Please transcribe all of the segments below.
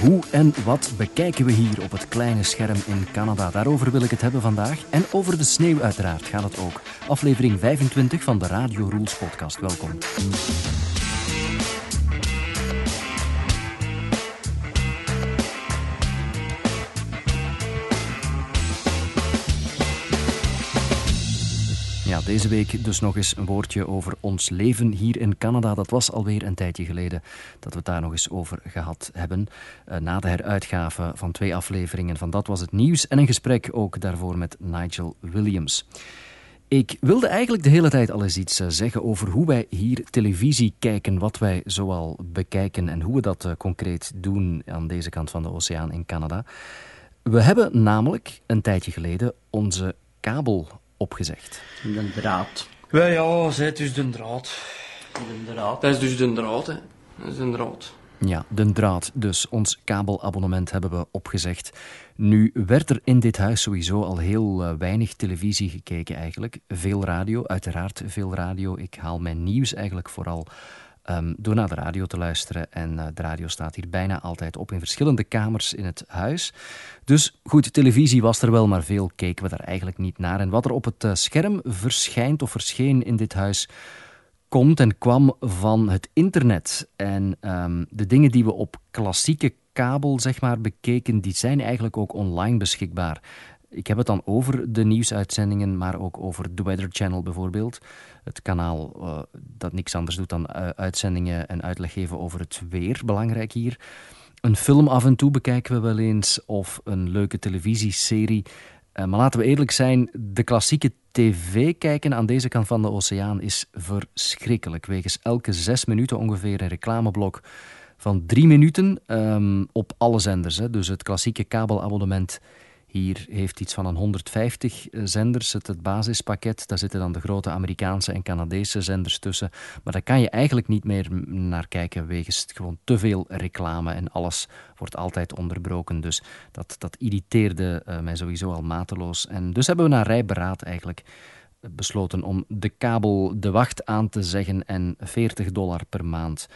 Hoe en wat bekijken we hier op het kleine scherm in Canada? Daarover wil ik het hebben vandaag. En over de sneeuw uiteraard gaat het ook. Aflevering 25 van de Radio Rules podcast. Welkom. Deze week dus nog eens een woordje over ons leven hier in Canada. Dat was alweer een tijdje geleden dat we het daar nog eens over gehad hebben. Uh, na de heruitgave van twee afleveringen van Dat Was Het Nieuws en een gesprek ook daarvoor met Nigel Williams. Ik wilde eigenlijk de hele tijd al eens iets eh, zeggen over hoe wij hier televisie kijken, wat wij zoal bekijken en hoe we dat uh, concreet doen aan deze kant van de oceaan in Canada. We hebben namelijk een tijdje geleden onze kabel opgezegd. De draad. Wel ja, zij, is de draad. De draad. Dat is dus de draad, hè. Dat is de draad. Ja, de draad. Dus ons kabelabonnement hebben we opgezegd. Nu werd er in dit huis sowieso al heel uh, weinig televisie gekeken eigenlijk. Veel radio, uiteraard veel radio. Ik haal mijn nieuws eigenlijk vooral um, door naar de radio te luisteren. En uh, de radio staat hier bijna altijd op in verschillende kamers in het huis. Dus goed, televisie was er wel, maar veel keken we daar eigenlijk niet naar. En wat er op het uh, scherm verschijnt of verscheen in dit huis komt en kwam van het internet. En um, de dingen die we op klassieke kabel zeg maar, bekeken, die zijn eigenlijk ook online beschikbaar. Ik heb het dan over de nieuwsuitzendingen, maar ook over The Weather Channel bijvoorbeeld. Het kanaal uh, dat niks anders doet dan uh, uitzendingen en uitleg geven over het weer, belangrijk hier. Een film af en toe bekijken we wel eens, of een leuke televisieserie. Uh, maar laten we eerlijk zijn, de klassieke tv kijken aan deze kant van de oceaan is verschrikkelijk. Wegens elke zes minuten ongeveer een reclameblok van drie minuten um, op alle zenders. Hè. Dus het klassieke kabelabonnement hier heeft iets van een 150 zenders, het, het, basispakket. Daar zitten dan de grote Amerikaanse en Canadese zenders tussen. Maar daar kan je eigenlijk niet meer naar kijken wegens gewoon te veel reclame en alles wordt altijd onderbroken. Dus dat, dat irriteerde uh, mij sowieso al mateloos. En dus hebben we na rijberaad eigenlijk besloten om de kabel de wacht aan te zeggen en 40 dollar per maand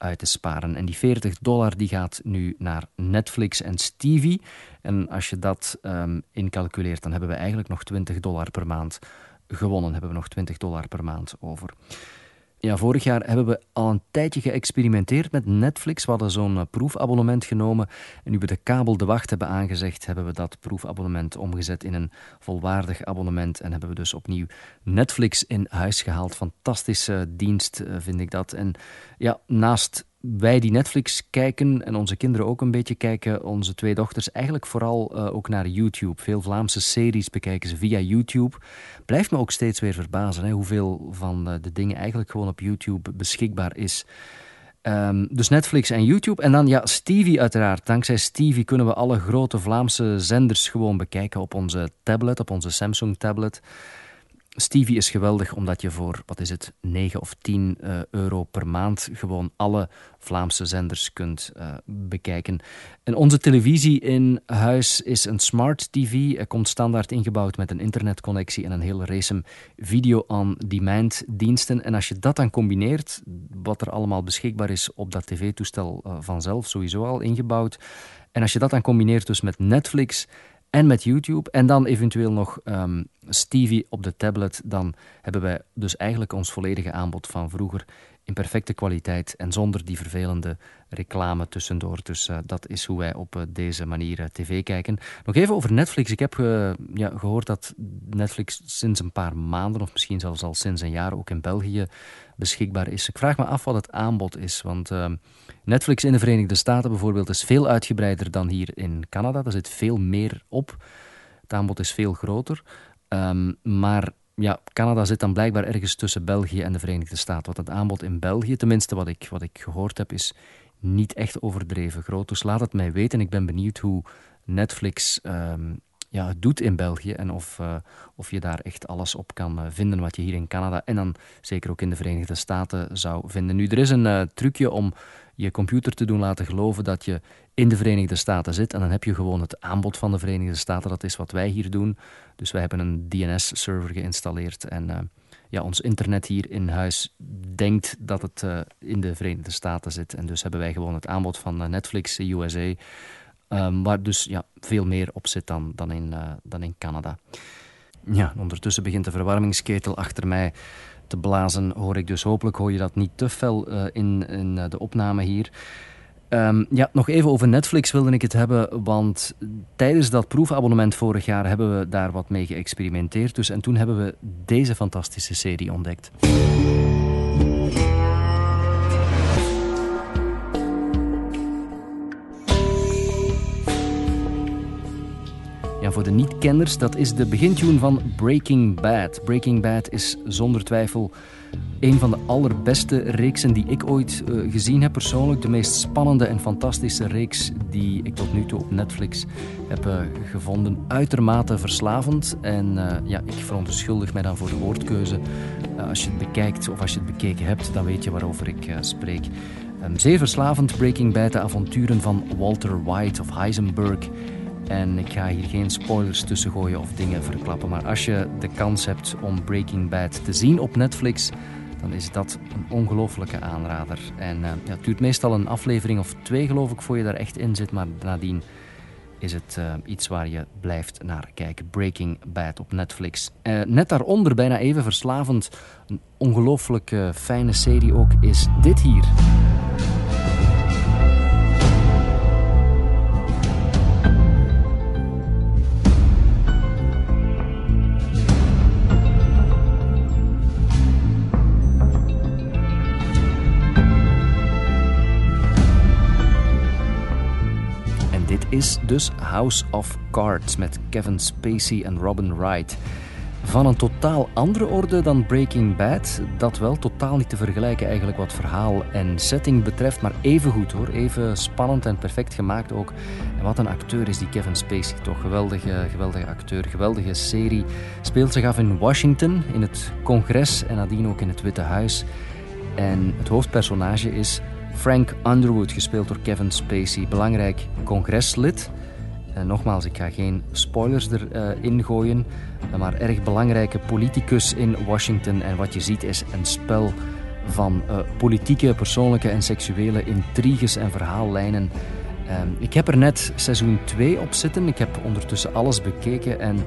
uit te sparen. En die 40 dollar die gaat nu naar Netflix en Stevie. En als je dat um, incalculeert, dan hebben we eigenlijk nog 20 dollar per maand gewonnen. Hebben we nog 20 dollar per maand over. Ja, vorig jaar hebben we al een tijdje geëxperimenteerd met Netflix. We hadden zo'n proefabonnement genomen. En nu we de kabel de wacht hebben aangezegd, hebben we dat proefabonnement omgezet in een volwaardig abonnement. En hebben we dus opnieuw Netflix in huis gehaald. Fantastische dienst, vind ik dat. En ja, naast wij die Netflix kijken en onze kinderen ook een beetje kijken, onze twee dochters eigenlijk vooral uh, ook naar YouTube. Veel Vlaamse series bekijken ze via YouTube. Blijft me ook steeds weer verbazen hè, hoeveel van de, de dingen eigenlijk gewoon op YouTube beschikbaar is. Um, dus Netflix en YouTube. En dan ja, Stevie uiteraard. Dankzij Stevie kunnen we alle grote Vlaamse zenders gewoon bekijken op onze tablet, op onze Samsung tablet. Stevie is geweldig omdat je voor, wat is het, 9 of 10 uh, euro per maand gewoon alle Vlaamse zenders kunt uh, bekijken. En onze televisie in huis is een smart TV. Er komt standaard ingebouwd met een internetconnectie en een hele race video-on-demand diensten. En als je dat dan combineert, wat er allemaal beschikbaar is op dat tv-toestel uh, vanzelf, sowieso al ingebouwd. En als je dat dan combineert dus met Netflix en met YouTube. En dan eventueel nog um, Stevie op de tablet. Dan hebben wij dus eigenlijk ons volledige aanbod van vroeger in perfecte kwaliteit en zonder die vervelende reclame tussendoor. Dus uh, dat is hoe wij op uh, deze manier uh, tv kijken. Nog even over Netflix. Ik heb ja, gehoord dat Netflix sinds een paar maanden, of misschien zelfs al sinds een jaar, ook in België beschikbaar is. Ik vraag me af wat het aanbod is, want ehm, Netflix in de Verenigde Staten bijvoorbeeld is veel uitgebreider dan hier in Canada. Er zit veel meer op. Het aanbod is veel groter. Um, maar ja, Canada zit dan blijkbaar ergens tussen België en de Verenigde Staten. Wat het aanbod in België, tenminste wat ik, wat ik gehoord heb, is niet echt overdreven groot. Dus laat het mij weten. Ik ben benieuwd hoe Netflix um, ja, het doet in België en of, uh, of je daar echt alles op kan uh, vinden wat je hier in Canada en dan zeker ook in de Verenigde Staten zou vinden. Nu, er is een uh, trucje om je computer te doen laten geloven dat je in de Verenigde Staten zit. En dan heb je gewoon het aanbod van de Verenigde Staten. Dat is wat wij hier doen. Dus wij hebben een DNS-server geïnstalleerd. En ja, ons internet hier in huis denkt dat het in de Verenigde Staten zit. En dus hebben wij gewoon het aanbod van Netflix USA, um, waar dus ja, veel meer op zit dan, dan, in, dan in Canada. Ja, ondertussen begint de verwarmingsketel achter mij te blazen, hoor ik dus. Hopelijk hoor je dat niet te fel in, in de opname hier. Um, ja, nog even over Netflix wilde ik het hebben, want tijdens dat proefabonnement vorig jaar hebben we daar wat mee geëxperimenteerd. Dus, en toen hebben we deze fantastische serie ontdekt. Voor de niet-kenners, dat is de begintune van Breaking Bad. Breaking Bad is zonder twijfel een van de allerbeste reeksen die ik ooit uh, gezien heb persoonlijk. De meest spannende en fantastische reeks die ik tot nu toe op Netflix heb uh, gevonden. Uitermate verslavend. En uh, ja, ik verontschuldig mij dan voor de woordkeuze. als je het bekijkt of als je het bekeken hebt, dan weet je waarover ik spreek. Um, zeer verslavend Breaking Bad, de avonturen van Walter White of Heisenberg. En ik ga hier geen spoilers tussen gooien of dingen verklappen. Maar als je de kans hebt om Breaking Bad te zien op Netflix, dan is dat een ongelofelijke aanrader. En uh, ja, het duurt meestal een aflevering of twee, geloof ik, voor je daar echt in zit. Maar nadien is het uh, iets waar je blijft naar kijken. Breaking Bad op Netflix. Uh, net daaronder, bijna even verslavend, een ongelooflijk fijne serie ook, is dit hier. Is dus House of Cards met Kevin Spacey en Robin Wright. Van een totaal andere orde dan Breaking Bad. Dat wel totaal niet te vergelijken eigenlijk wat verhaal en setting betreft. Maar even goed hoor. Even spannend en perfect gemaakt ook. En wat een acteur is die Kevin Spacey toch. Geweldige, geweldige acteur. Geweldige serie. Speelt zich af in Washington. In het congres en nadien ook in het Witte Huis. En het hoofdpersonage is Frank Underwood, gespeeld door Kevin Spacey, belangrijk congreslid. En nogmaals, ik ga geen spoilers erin uh, gooien, maar erg belangrijke politicus in Washington. En wat je ziet is een spel van uh, politieke, persoonlijke en seksuele intriges en verhaallijnen. Uh, ik heb er net seizoen 2 op zitten. Ik heb ondertussen alles bekeken en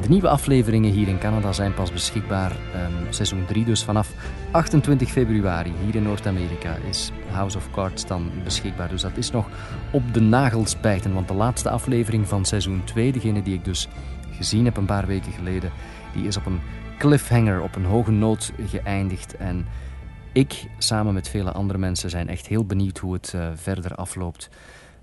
de nieuwe afleveringen hier in Canada zijn pas beschikbaar. Um, seizoen 3 dus vanaf 28 februari hier in Noord-Amerika is House of Cards dan beschikbaar. Dus dat is nog op de nagels bijten. Want de laatste aflevering van seizoen 2, degene die ik dus gezien heb een paar weken geleden, die is op een cliffhanger, op een hoge noot geëindigd. En ik, samen met vele andere mensen, zijn echt heel benieuwd hoe het uh, verder afloopt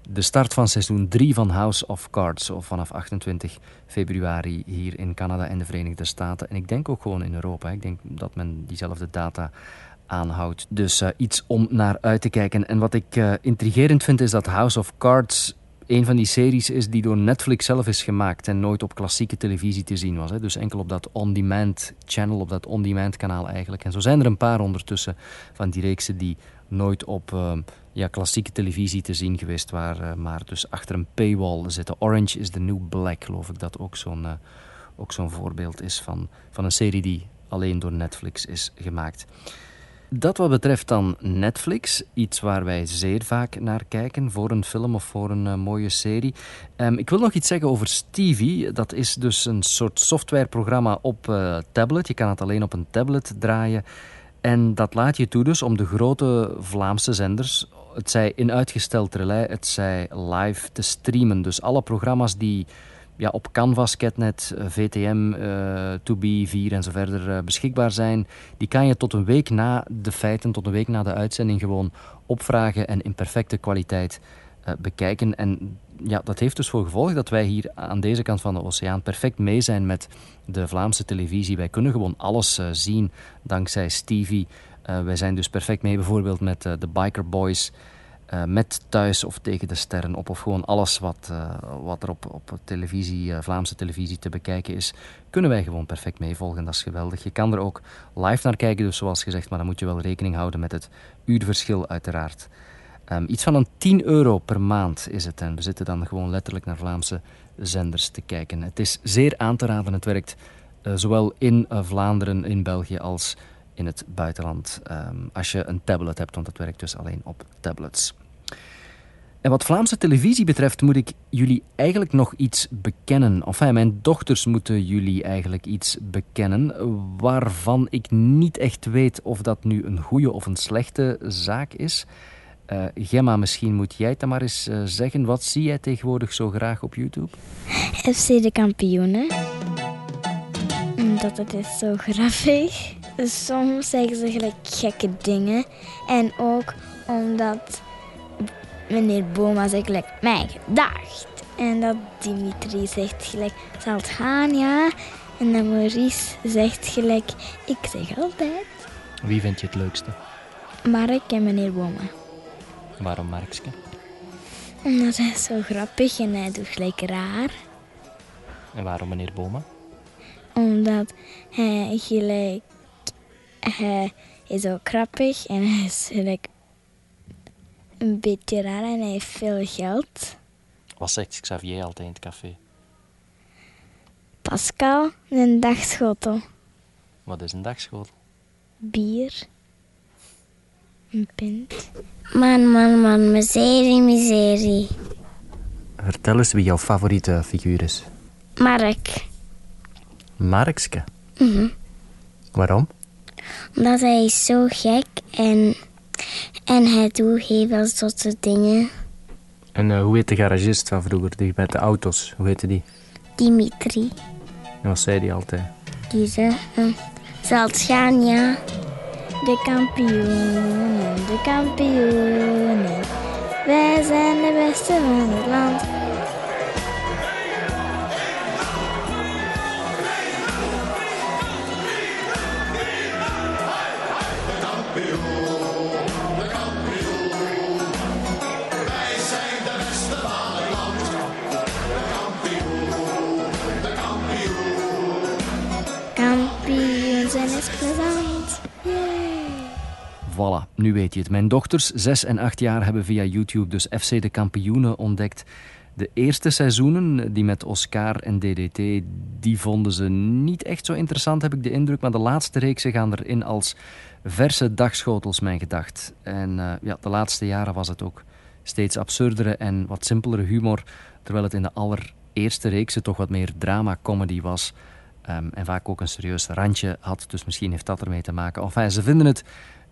de start van seizoen 3 van House of Cards. Of vanaf 28 februari hier in Canada en de Verenigde Staten. En ik denk ook gewoon in Europa. Ik denk dat men diezelfde data aanhoudt. Dus uh, iets om naar uit te kijken. En wat ik uh, intrigerend vind is dat House of Cards een van die series is die door Netflix zelf is gemaakt en nooit op klassieke televisie te zien was. Hè. Dus enkel op dat on-demand channel, op dat on-demand kanaal eigenlijk. En zo zijn er een paar ondertussen van die reeksen die nooit op uh, ja, klassieke televisie te zien geweest waren, uh, maar dus achter een paywall zitten. Orange is the New Black, geloof ik dat ook zo'n uh, ook zo'n voorbeeld is van, van een serie die alleen door Netflix is gemaakt. Dat wat betreft dan Netflix, iets waar wij zeer vaak naar kijken voor een film of voor een uh, mooie serie. Um, ik wil nog iets zeggen over Stevie. Dat is dus een soort softwareprogramma op tablet. Je kan het alleen op een tablet draaien. En dat laat je toe dus om de grote Vlaamse zenders, het zij in uitgesteld relais, het zij live te streamen. Dus alle programma's die ja, op Canvas, Catnet, eh, VTM, uh, 2B, 4 en zo verder uh, beschikbaar zijn, die kan je tot een week na de feiten, tot een week na de uitzending gewoon opvragen en in perfecte kwaliteit uh, bekijken. En ja, dat heeft dus voor gevolg dat wij hier aan deze kant van de oceaan perfect mee zijn met de Vlaamse televisie. Wij kunnen gewoon alles uh, zien dankzij Stevie. Uh, wij zijn dus perfect mee bijvoorbeeld met uh, de Biker Boys, met Thuis of Tegen de Sterren op. Of gewoon alles wat, wat er op, op televisie, Vlaamse televisie te bekijken is, kunnen wij gewoon perfect meevolgen. Dat is geweldig. Je kan er ook live naar kijken, dus zoals gezegd, maar dan moet je wel rekening houden met het uurverschil uiteraard. Um, iets van een 10 euro per maand is het. En we zitten dan gewoon letterlijk naar Vlaamse zenders te kijken. Het is zeer aan te raden. Het werkt eh, zowel in eh, Vlaanderen, in België als in het buitenland. Ehm, als je een tablet hebt, want dat werkt dus alleen op tablets. En wat Vlaamse televisie betreft moet ik jullie eigenlijk nog iets bekennen. Enfin, mijn dochters moeten jullie eigenlijk iets bekennen waarvan ik niet echt weet of dat nu een goede of een slechte zaak is. Uh, Gemma, misschien moet jij het maar eens uh, zeggen. Wat zie jij tegenwoordig zo graag op YouTube? FC de kampioenen. Omdat het is zo grappig. Soms zeggen ze gelijk gekke dingen. En ook omdat meneer Boma zegt gelijk mijn gedacht. En dat Dimitri zegt gelijk zal het gaan, ja. En dan Maurice zegt gelijk ik zeg altijd. Wie vind je het leukste? Mark en meneer Boma. Waarom Markske? Omdat hij is zo grappig en hij doet gelijk raar. En waarom meneer Boma? Omdat hij gelijk... Hij is ook grappig en hij is gelijk een beetje raar en hij heeft veel geld. Wat zegt Xavier altijd in het café? Pascal, een dagschotel. Wat is een dagschotel? Bier. Een pint. Man, man, man, miserie, miserie. Vertel eens wie jouw favoriete figuur is. Mark. Markske? Mhm. Waarom? Omdat hij is zo gek en, en hij doet heel veel zotte dingen. En uh, hoe heet de garagist van vroeger, die met de auto's? Hoe heette die? Dimitri. En wat zei die altijd? Die zei, uh, zal het gaan, ja. De kampioenen, de kampioenen. Wij zijn de beste van het land. Voilà, nu weet je het. Mijn dochters, 6 en 8 jaar, hebben via YouTube dus FC de Kampioenen ontdekt. De eerste seizoenen, die met Oscar en DDT, die vonden ze niet echt zo interessant, heb ik de indruk. Maar de laatste reeksen gaan erin als verse dagschotels, mijn gedacht. En uh, ja, de laatste jaren was het ook steeds absurdere en wat simpelere humor. Terwijl het in de allereerste reeksen toch wat meer drama-comedy was. Um, en vaak ook een serieus randje had. Dus misschien heeft dat ermee te maken. Enfin, ze vinden het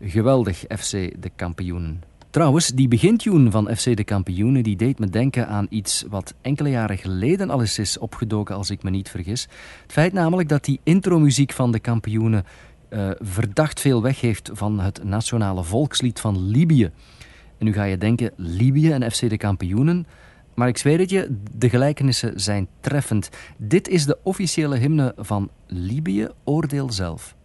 geweldig, FC de kampioenen. Trouwens, die begintune van FC de kampioenen die deed me denken aan iets wat enkele jaren geleden al eens is opgedoken, als ik me niet vergis. Het feit namelijk dat die intromuziek van de kampioenen uh, verdacht veel weg heeft van het nationale volkslied van Libië. En nu ga je denken, Libië en FC de kampioenen... Maar ik zweer het je, de gelijkenissen zijn treffend. Dit is de officiële hymne van Libië, oordeel zelf.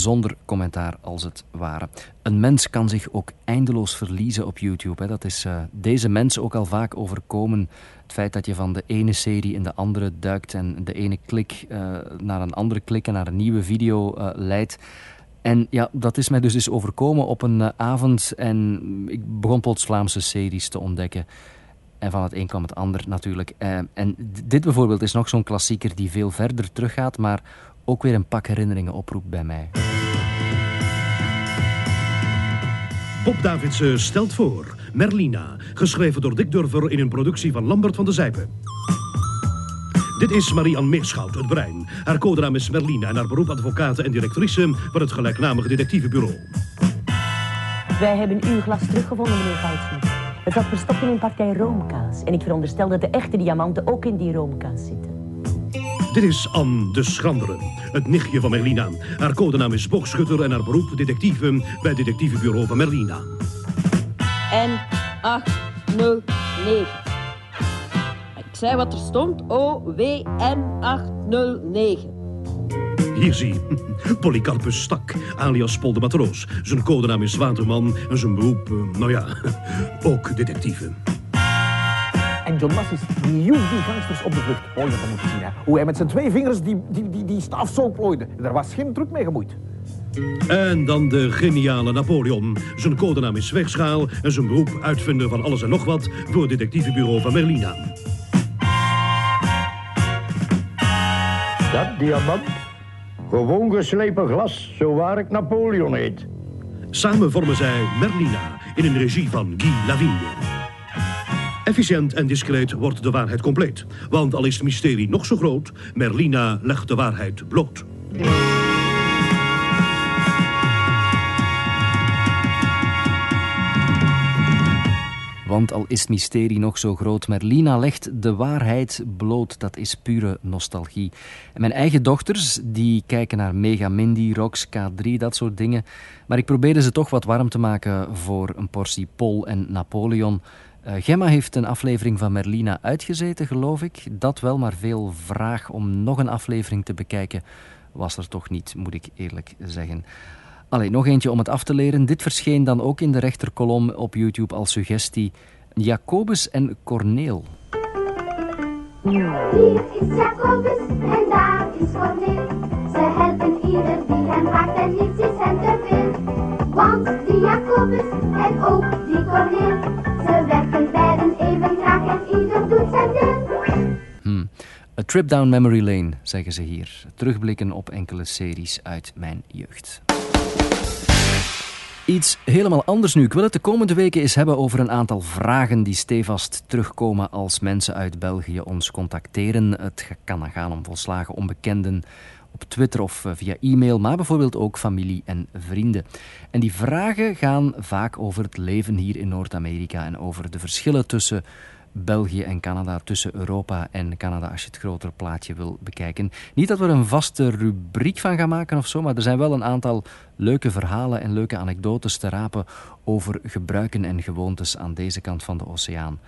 Zonder commentaar als het ware. Een mens kan zich ook eindeloos verliezen op YouTube. Hè. Dat is uh, deze mensen ook al vaak overkomen. Het feit dat je van de ene serie in de andere duikt en de ene klik uh, naar een andere klik en naar een nieuwe video uh, leidt. En ja, dat is mij dus eens overkomen op een avond en ik begon plots Vlaamse series te ontdekken. En van het een kwam het ander natuurlijk. en dit bijvoorbeeld is nog zo'n klassieker die veel verder teruggaat, maar ook weer een pak herinneringen oproept bij mij. Bob Davidsen stelt voor Merlina, geschreven door Dick Durver in een productie van Lambert van de Zijpen. Dit is Marie-Anne Meerschout, het brein. Haar codenaam is Merlina en haar beroep advocaat en directrice van het gelijknamige detectivebureau. Wij hebben uw glas teruggevonden, meneer Goudsmit. Het zat verstopt in een partij roomkaas. En ik veronderstel dat de echte diamanten ook in die roomkaas zitten. Dit is Anne de Schrandere, het nichtje van Merlina. Haar codenaam is boogschutter en haar beroep detectieve bij het detectivebureau van Merlina. En 8, 0, 9. zei wat er stond. OWN809. Hier zie je. Polycarpus Stak, alias Pol de Matroos. Zijn codenaam is Waterman en zijn beroep, eh, nou ja, ook detectieve. John Massis, die joeg die gangsters op de vlucht. Oh, je dat moet je zien, hè. Hoe hij met zijn twee vingers die, die, die, die staf zo plooide. Daar was geen druk mee gemoeid. En dan de geniale Napoleon. Zijn codenaam is Wegschaal en zijn beroep uitvinder van alles en nog wat voor het detectivebureau van Merlina. Dat diamant? Gewoon geslepen glas, zo waar ik Napoleon heet. Samen vormen zij Merlina in een regie van Guy Lavigne. Efficiënt en discreet wordt de waarheid compleet. Want al is het mysterie nog zo groot, Merlina legt de waarheid bloot. Want al is het mysterie nog zo groot, Merlina legt de waarheid bloot. Dat is pure nostalgie. Mijn eigen dochters, die kijken naar Mega Mindy, Rox, K3, dat soort dingen. Maar ik probeerde ze toch wat warm te maken voor een portie Pol en Napoleon. Uh, Gemma heeft een aflevering van Merlina uitgezeten, geloof ik. Dat wel, maar veel vraag om nog een aflevering te bekijken was er toch niet, moet ik eerlijk zeggen. Allee, nog eentje om het af te leren. Dit verscheen dan ook in de rechterkolom op YouTube als suggestie. Jacobus en Corneel. Hier is Jacobus en daar is Corneel. Ze helpen ieder die hen vraagt en is hen te veel. Want die Jacobus en ook die Corneel, ze werken beiden even graag en ieder doet zijn deel. Hmm. A trip down memory lane, zeggen ze hier. Terugblikken op enkele series uit mijn jeugd. Iets helemaal anders nu. Ik wil het de komende weken eens hebben over een aantal vragen die stevast terugkomen als mensen uit België ons contacteren. Het kan dan gaan om volslagen onbekenden op Twitter of eh, via e-mail, maar bijvoorbeeld ook familie en vrienden. En die vragen gaan vaak over het leven hier in Noord-Amerika en over de verschillen tussen België en Canada, tussen Europa en Canada, als je het grotere plaatje wil bekijken. Niet dat we er een vaste rubriek van gaan maken of zo, maar er zijn wel een aantal leuke verhalen en leuke anekdotes te rapen over gebruiken en gewoontes aan deze kant van de oceaan.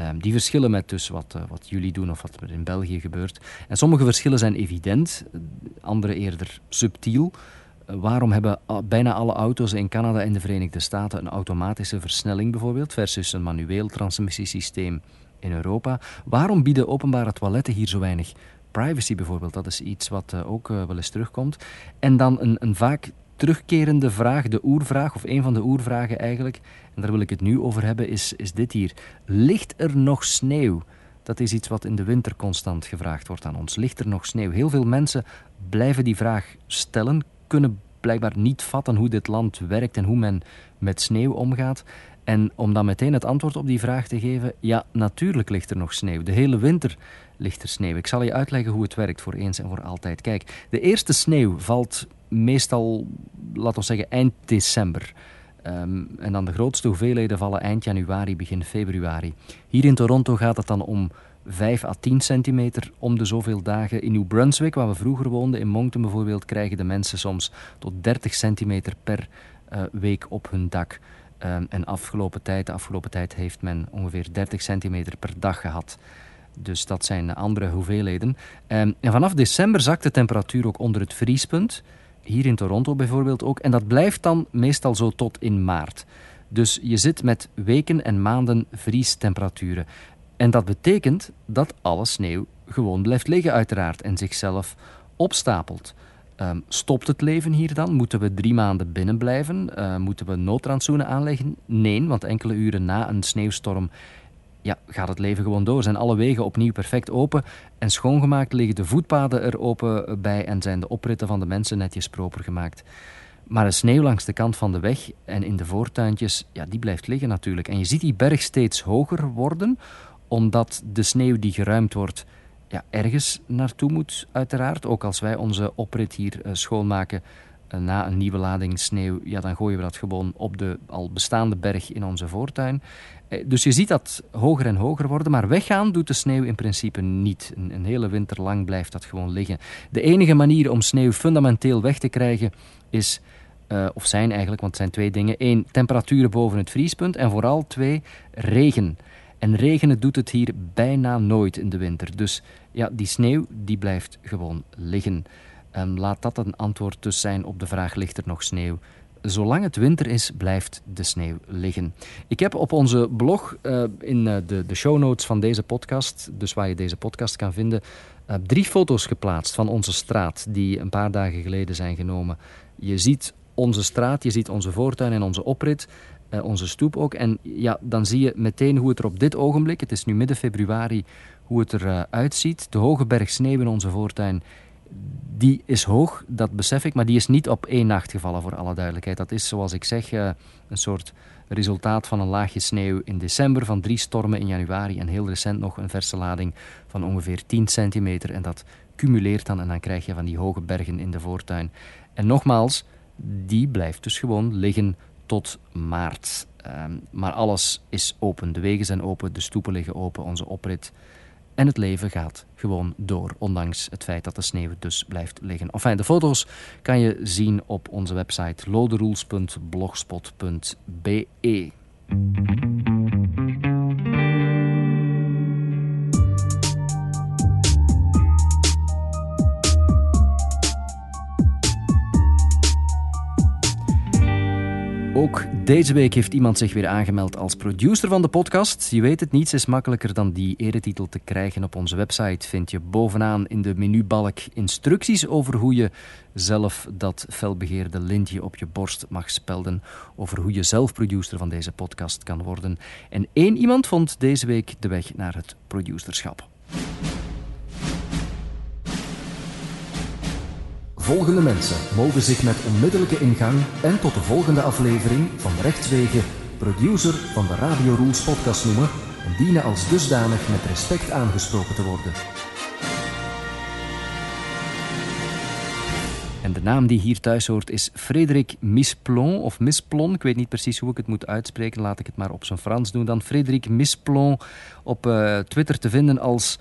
Um, die verschillen met dus wat, uh, wat jullie doen of wat er in België gebeurt. En sommige verschillen zijn evident, andere eerder subtiel. Uh, waarom hebben bijna alle auto's in Canada en de Verenigde Staten een automatische versnelling bijvoorbeeld, versus een manueel transmissiesysteem in Europa? Waarom bieden openbare toiletten hier zo weinig privacy bijvoorbeeld? Dat is iets wat ook wel eens terugkomt. En dan een, een vaak terugkerende vraag, de oervraag, of een van de oervragen eigenlijk, en daar wil ik het nu over hebben, is, is dit hier. Ligt er nog sneeuw? Dat is iets wat in de winter constant gevraagd wordt aan ons. Ligt er nog sneeuw? Heel veel mensen blijven die vraag stellen, kunnen blijkbaar niet vatten hoe dit land werkt en hoe men met sneeuw omgaat. En om dan meteen het antwoord op die vraag te geven, ja, natuurlijk ligt er nog sneeuw. De hele winter ligt er sneeuw. Ik zal je uitleggen hoe het werkt voor eens en voor altijd. Kijk, de eerste sneeuw valt meestal, laten we zeggen, eind december. Um, en dan de grootste hoeveelheden vallen eind januari, begin februari. Hier in Toronto gaat het dan om 5 à 10 centimeter om de zoveel dagen. In New Brunswick, waar we vroeger woonden, in Moncton bijvoorbeeld, krijgen de mensen soms tot 30 centimeter per uh, week op hun dak. Um, en afgelopen tijd, de afgelopen tijd heeft men ongeveer 30 centimeter per dag gehad. Dus dat zijn andere hoeveelheden. Um, en vanaf december zakt de temperatuur ook onder het vriespunt. Hier in Toronto bijvoorbeeld ook. En dat blijft dan meestal zo tot in maart. Dus je zit met weken en maanden vriestemperaturen. En dat betekent dat alle sneeuw gewoon blijft liggen uiteraard en zichzelf opstapelt. Um, stopt het leven hier dan? Moeten we drie maanden binnen blijven? Uh, moeten we noodrantsoenen aanleggen? Nee, want enkele uren na een sneeuwstorm ja, gaat het leven gewoon door. Zijn alle wegen opnieuw perfect open en schoongemaakt, liggen de voetpaden er open bij en zijn de opritten van de mensen netjes proper gemaakt. Maar de sneeuw langs de kant van de weg en in de voortuintjes, ja, die blijft liggen natuurlijk. En je ziet die berg steeds hoger worden, omdat de sneeuw die geruimd wordt, ja, ergens naartoe moet, uiteraard. Ook als wij onze oprit hier uh, schoonmaken uh, na een nieuwe lading sneeuw, ja, dan gooien we dat gewoon op de al bestaande berg in onze voortuin. Uh, dus je ziet dat hoger en hoger worden, maar weggaan doet de sneeuw in principe niet. Een, hele winter lang blijft dat gewoon liggen. De enige manier om sneeuw fundamenteel weg te krijgen is uh, of zijn eigenlijk, want het zijn twee dingen. Eén, temperaturen boven het vriespunt en vooral twee, regen. En regenen doet het hier bijna nooit in de winter. Dus ja, die sneeuw die blijft gewoon liggen. Um, laat dat een antwoord dus zijn op de vraag: ligt er nog sneeuw? Zolang het winter is, blijft de sneeuw liggen. Ik heb op onze blog, uh, in uh, de, de show notes van deze podcast, dus waar je deze podcast kan vinden, uh, drie foto's geplaatst van onze straat, die een paar dagen geleden zijn genomen. Je ziet onze straat, je ziet onze voortuin en onze oprit, onze stoep ook. En ja, dan zie je meteen hoe het er op dit ogenblik, het is nu midden februari, hoe het eruit uitziet. De hoge berg sneeuw in onze voortuin die is hoog, dat besef ik, maar die is niet op één nacht gevallen voor alle duidelijkheid. Dat is, zoals ik zeg, een soort resultaat van een laagje sneeuw in december, van drie stormen in januari en heel recent nog een verse lading van ongeveer 10 centimeter. En dat cumuleert dan en dan krijg je van die hoge bergen in de voortuin. En nogmaals, die blijft dus gewoon liggen tot maart. Um, maar alles is open. De wegen zijn open, de stoepen liggen open, onze oprit en het leven gaat gewoon door, ondanks het feit dat de sneeuw dus blijft liggen. Enfin, de foto's kan je zien op onze website loderoels.blogspot.be. Ook deze week heeft iemand zich weer aangemeld als producer van de podcast. Je weet het, niets is makkelijker dan die eretitel te krijgen. Op onze website vind je bovenaan in de menubalk instructies over hoe je zelf dat felbegeerde lintje op je borst mag spelden. Over hoe je zelf producer van deze podcast kan worden. En één iemand vond deze week de weg naar het producerschap. Volgende mensen mogen zich met onmiddellijke ingang en tot de volgende aflevering van Rechtswegen producer van de Radio Rules podcast noemen en dienen als dusdanig met respect aangesproken te worden. En de naam die hier thuis hoort is Frederik Misplon of Misplon. Ik weet niet precies hoe ik het moet uitspreken. Laat ik het maar op zijn Frans doen. Dan Frederik Misplon op uh, Twitter te vinden als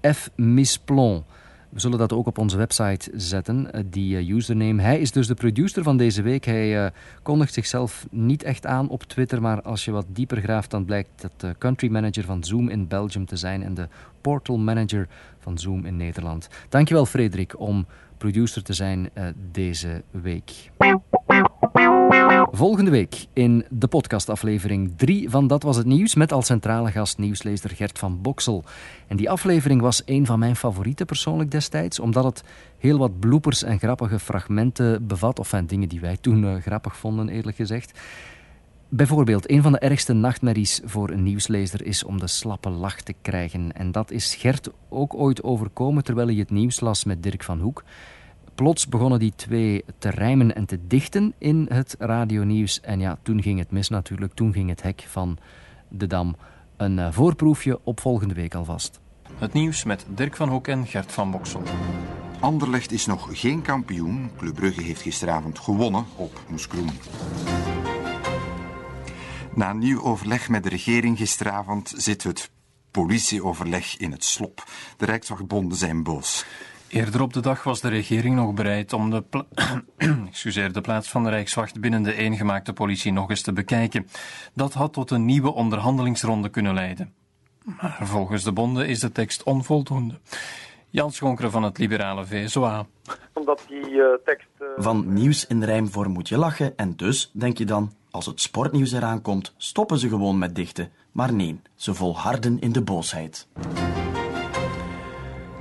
@fmisplon. We zullen dat ook op onze website zetten, eh, die uh, username. Hij is dus de producer van deze week. Hij uh, kondigt zichzelf niet echt aan op Twitter, maar als je wat dieper graaft, dan blijkt het de country manager van Zoom in Belgium te zijn en de portal manager van Zoom in Nederland. Dankjewel Frederik om producer te zijn deze week. Volgende week in de podcastaflevering 3 van Dat Was Het Nieuws met als centrale gast nieuwslezer Gert van Boksel. En die aflevering was een van mijn favorieten persoonlijk destijds, omdat het heel wat bloepers en grappige fragmenten bevat, of dingen die wij toen uh, grappig vonden eerlijk gezegd. Bijvoorbeeld, een van de ergste nachtmerries voor een nieuwslezer is om de slappe lach te krijgen. En dat is Gert ook ooit overkomen terwijl hij het nieuws las met Dirk van Hoek. Plots begonnen die twee te rijmen en te dichten in het radionieuws. En ja, toen ging het mis natuurlijk. Toen ging het hek van de Dam. Een uh, voorproefje op volgende week alvast. Het nieuws met Dirk van Hoek en Gert van Boksel. Anderlecht is nog geen kampioen. Club Brugge heeft gisteravond gewonnen op Moeskroen. Na een nieuw overleg met de regering gisteravond zit het politieoverleg in het slop. De Rijkswachtbonden zijn boos. Eerder op de dag was de regering nog bereid om de, pla Excuseer, de plaats van de Rijkswacht binnen de eengemaakte politie nog eens te bekijken. Dat had tot een nieuwe onderhandelingsronde kunnen leiden. Maar volgens de bonden is de tekst onvoldoende. Jan Schonkeren van het liberale VSOA. Omdat die uh, tekst... Uh... Van nieuws in rijmvorm moet je lachen en dus, denk je dan, als het sportnieuws eraan komt, stoppen ze gewoon met dichten. Maar nee, ze volharden in de boosheid.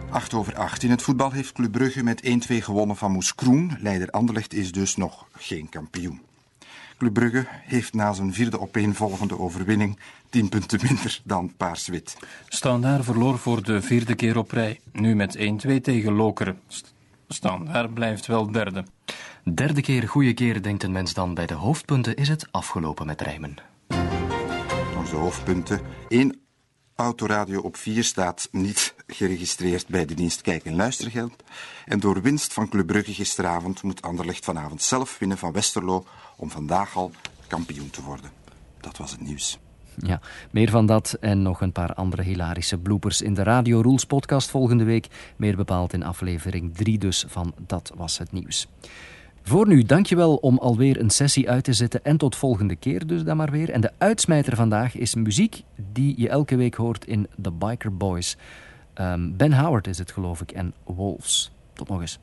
8 over 8. In het voetbal heeft Club Brugge met 1-2 gewonnen van Moes Kroen. Leider Anderlecht is dus nog geen kampioen. Club Brugge heeft na zijn vierde opeenvolgende overwinning 10 punten minder dan Paars-Wit. Standaard verloor voor de vierde keer op rij. Nu met 1-2 tegen Lokeren. Standaard blijft wel derde. Derde keer, goede keer, denkt een mens dan. Bij de hoofdpunten is het afgelopen met rijmen. Onze hoofdpunten. 1 Autoradio op 4 staat niet geregistreerd bij de dienst Kijk- en Luistergeld. En door winst van Club Brugge gisteravond moet Anderlecht vanavond zelf winnen van Westerlo om vandaag al kampioen te worden. Dat was het nieuws. Ja, meer van dat en nog een paar andere hilarische bloopers in de Radio Rules podcast volgende week. Meer bepaald in aflevering 3 dus van Dat Was Het Nieuws. Voor nu, dankjewel om alweer een sessie uit te zetten en tot volgende keer dus dan maar weer. En de uitsmijter vandaag is muziek die je elke week hoort in The Biker Boys. Ehm, ben Howard is het geloof ik en Wolves. Tot nog eens.